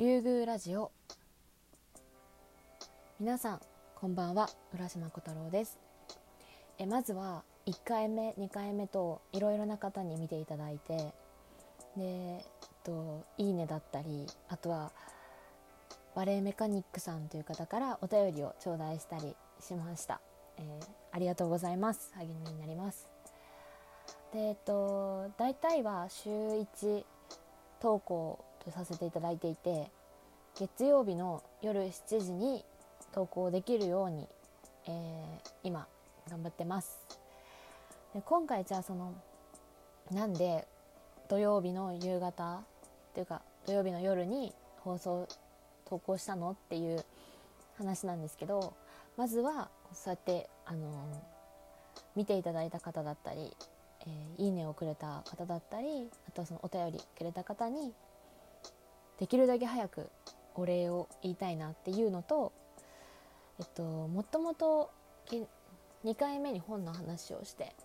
竜宮ラジオ。皆さんこんばんは。浦島小太郎です。えまずは1回目2回目といろいろな方に見ていただいてで、えっと、いいねだったりあとはバレエメカニックさんという方からお便りを頂戴したりしました、えー、ありがとうございます。励みになります。でえっと大体は週1投稿とさせていただいていて月曜日の夜7時に投稿できるように、えー、今頑張ってます。で今回じゃあそのなんで土曜日の夕方っていうか土曜日の夜に放送投稿したのっていう話なんですけどまずはそうやってあの見ていただいた方だったり、えー、いいねをくれた方だったりあとはそのお便りくれた方にできるだけ早くお礼を言いたいなっていうのとえっともともと2回目に本の話をして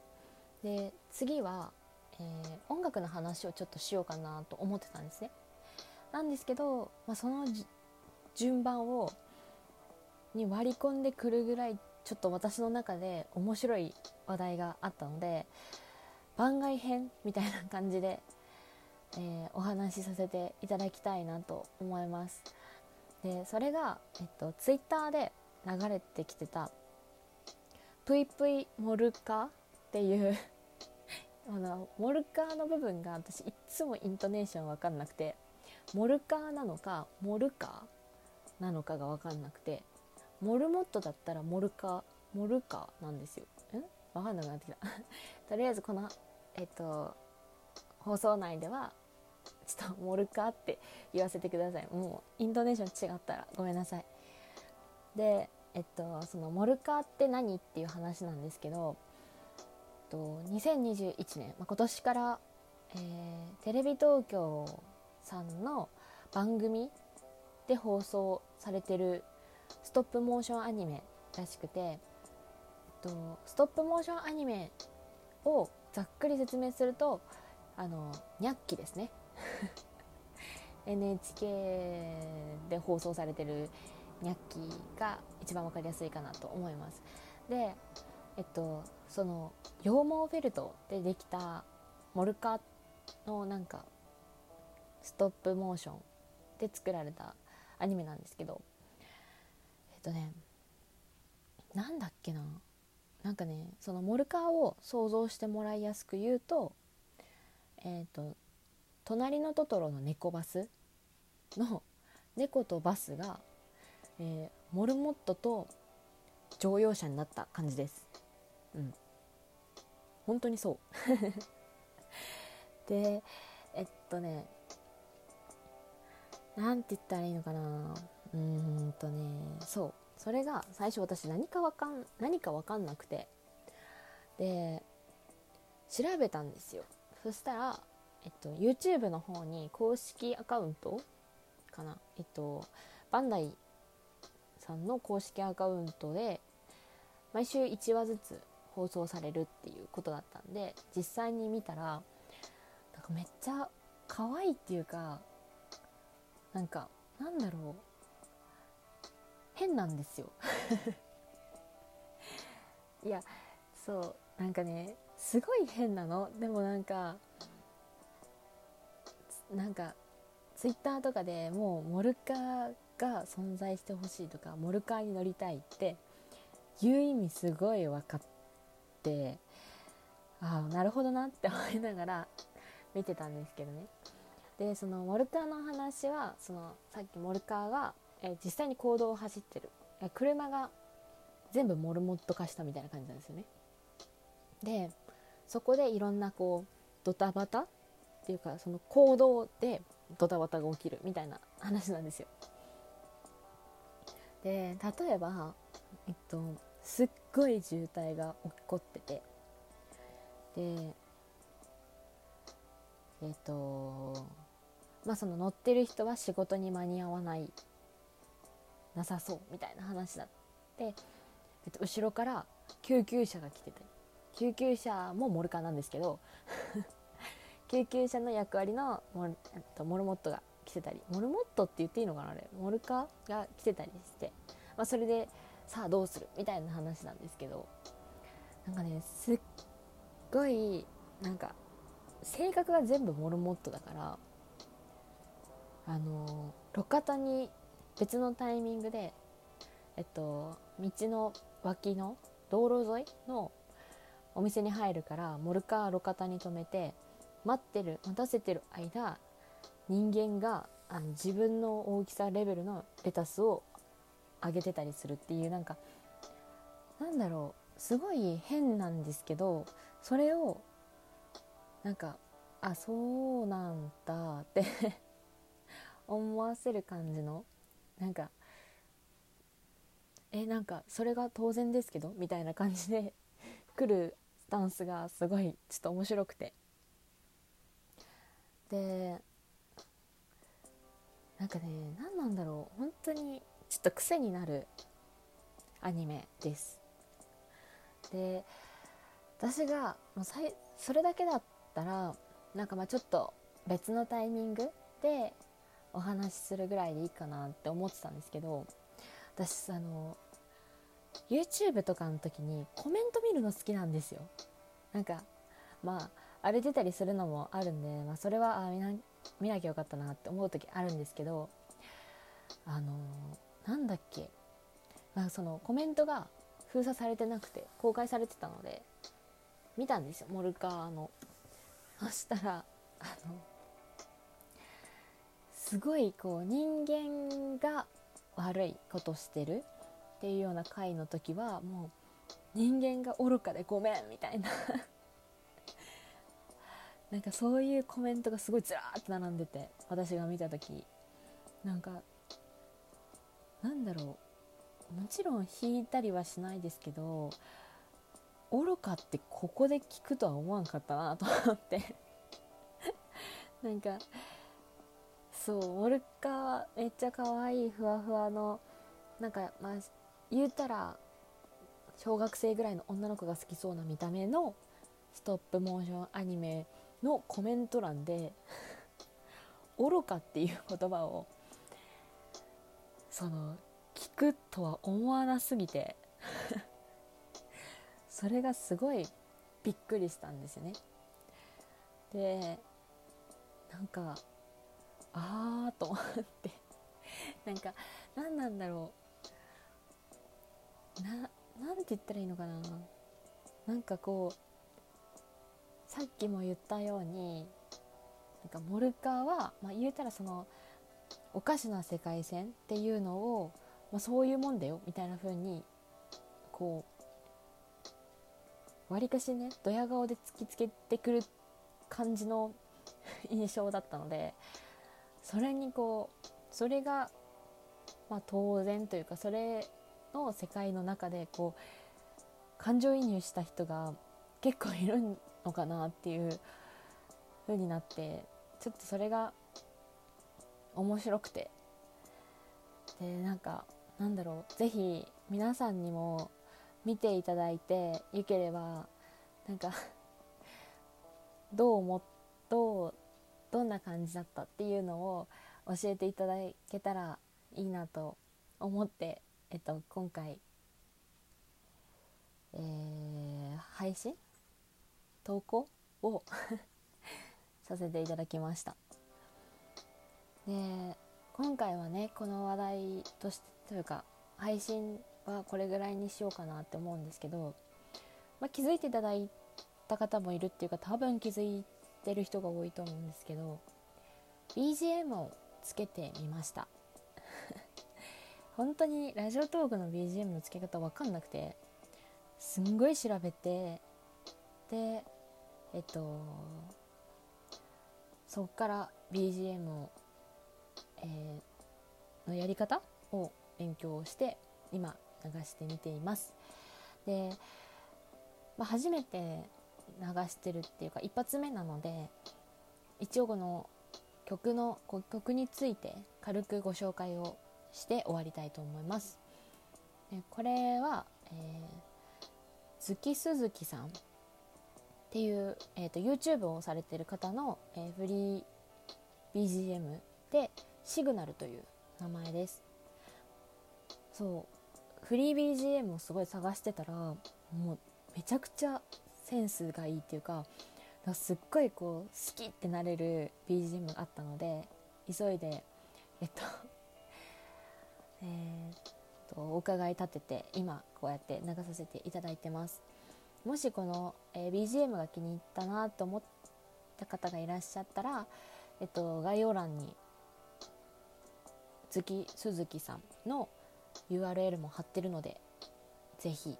で次は、えー、音楽の話をちょっとしようかなと思ってたんですね。なんですけど、まあ、その順番をに割り込んでくるぐらいちょっと私の中で面白い話題があったので番外編みたいな感じでえー、お話しさせていただきたいなと思います。でそれが、えっと、ツイッターで流れてきてた「ぷいぷいモルカ」っていう あのモルカーの部分が私いっつもイントネーション分かんなくてモルカーなのかモルカーなのかが分かんなくてモルモットだったらモルカモルカなんですよ。ん分かんなくなってきた。とりあえずこのえっと放送内ではちょっとモルカって言わせてください。もうイントネーション違ったらごめんなさい。でえっとそのモルカって何っていう話なんですけど、えっと、2021年、まあ、今年から、えー、テレビ東京さんの番組で放送されてるストップモーションアニメらしくて、えっと、ストップモーションアニメをざっくり説明するとあのニャッキですね。NHK で放送されてるニャッキーが一番分かりやすいかなと思います。で、えっと、その羊毛フェルトでできたモルカのなんかストップモーションで作られたアニメなんですけどえっとねなんだっけななんかねそのモルカーを想像してもらいやすく言うとえっ、と隣のトトロの猫バスの猫とバスが、えー、モルモットと乗用車になった感じです。うん。本当にそう。で、えっとね、なんて言ったらいいのかな。うーんとね、そう。それが最初私何かわかん、何かわかんなくて。で、調べたんですよ。そしたら、えっと、YouTube の方に公式アカウントかな、えっと、バンダイさんの公式アカウントで毎週1話ずつ放送されるっていうことだったんで実際に見たらなんかめっちゃ可愛いっていうかなんかなんだろう。変なんですよ。いやそうなんかねすごい変なの。でもなんかなんかツイッターとかでもうモルカーが存在してほしいとかモルカーに乗りたいっていう意味すごい分かってああなるほどなって思いながら見てたんですけどね。でそのモルカーの話はそのさっきモルカーが、え実際に公道を走ってる。車が全部モルモット化したみたいな感じなんですよね。でそこでいろんなこうドタバタっていうかその行動でドタバタが起きるみたいな話なんですよ。で例えば、えっと、すっごい渋滞が起こっててでえっとまあその乗ってる人は仕事に間に合わないなさそうみたいな話だって、えっと、後ろから救急車が来てた救急車もモルカーなんですけど救急車の役割のモルモルモットが来てたりモルモットって言っていいのかなあれモルカが来てたりして、まあ、それでさあどうするみたいな話なんですけどなんかねすっごいなんか性格が全部モルモットだからあの路肩に別のタイミングでえっと道の脇の道路沿いのお店に入るからモルカー路肩に止めて待ってる待たせてる間人間があの自分の大きさレベルのレタスをあげてたりするっていうなんかなんだろうすごい変なんですけどそれをなんかあそうなんだって 思わせる感じのなんかえなんかそれが当然ですけどみたいな感じで 来るスタンスがすごいちょっと面白くて。でなんかね何なんだろう。本当にちょっと癖になるアニメです。で私がもうさいそれだけだったらなんかまあちょっと別のタイミングでお話しするぐらいでいいかなって思ってたんですけど私あの YouTube とかの時にコメント見るの好きなんですよ。なんかまああれ出たりするのもあるんで、まあ、それはあ見な見なきゃよかったなって思う時あるんですけどあのなんだっけ、まあ、そのコメントが封鎖されてなくて公開されてたので見たんですよ。モルカーの。そしたらあのすごいこう人間が悪いことしてるっていうような回の時はもう人間が愚かでごめんみたいななんかそういうコメントがすごいずらーっと並んでて私が見た時。なんかなんだろう。もちろん引いたりはしないですけど愚かってここで聞くとは思わんかったなと思って。なんかそうオルカめっちゃ可愛いふわふわのなんかまあ言うたら小学生ぐらいの女の子が好きそうな見た目のストップモーションアニメのコメント欄で「愚か」っていう言葉をその聞くとは思わなすぎてそれがすごいびっくりしたんですよね。でなんかああと思ってなんか何なんだろうななんて言ったらいいのかななんかこうさっきも言ったようになんかモルカーは、まあ、言うたらそのおかしな世界線っていうのをまあ、そういうもんだよみたいな風にこうわりかしねドヤ顔で突きつけてくる感じの 印象だったのでそれにこうそれが、まあ、当然というかそれの世界の中でこう感情移入した人が結構いるんのかなっていう風になってちょっとそれが面白くて。でなんかなんだろう是非皆さんにも見ていただいてよければなんかどう思どうどんな感じだったっていうのを教えていただけたらいいなと思って、えっと、今回、えー、配信投稿を させていただきました。で今回はねこの話題としてというか配信はこれぐらいにしようかなって思うんですけど、まあ、気づいていただいた方もいるっていうか多分気づいてる人が多いと思うんですけど BGM をつけてみました。本当にラジオトークの BGM の付け方分かんなくてすんごい調べてでえっとそっから BGM を、えー、のやり方を勉強して今流してみています。で、まあ、初めて流してるっていうか一発目なので一応この曲の曲について軽くご紹介をして終わりたいと思います。でこれは、えー、月鈴木さんっていう、えーと、YouTube をされてる方の、えー、フリー BGM でシグナルという名前です。そう。フリー BGM をすごい探してたらもうめちゃくちゃセンスがいいっていうかすっごいこう好きってなれる BGM があったので急いでえっと えー、とお伺い立てて今こうやって流させていただいてます。もしこの、えー、BGM が気に入ったなと思った方がいらっしゃったら、えっと、概要欄に月鈴木さんの URL も貼ってるので是非、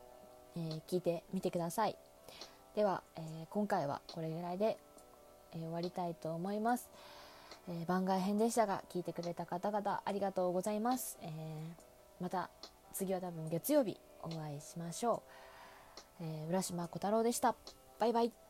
えー、聞いてみてください。では、えー、今回はこれぐらいで、えー、終わりたいと思います、え番外編でしたが聞いてくれた方々ありがとうございます、えまた次は多分月曜日お会いしましょう、え浦島小太郎でした。バイバイ。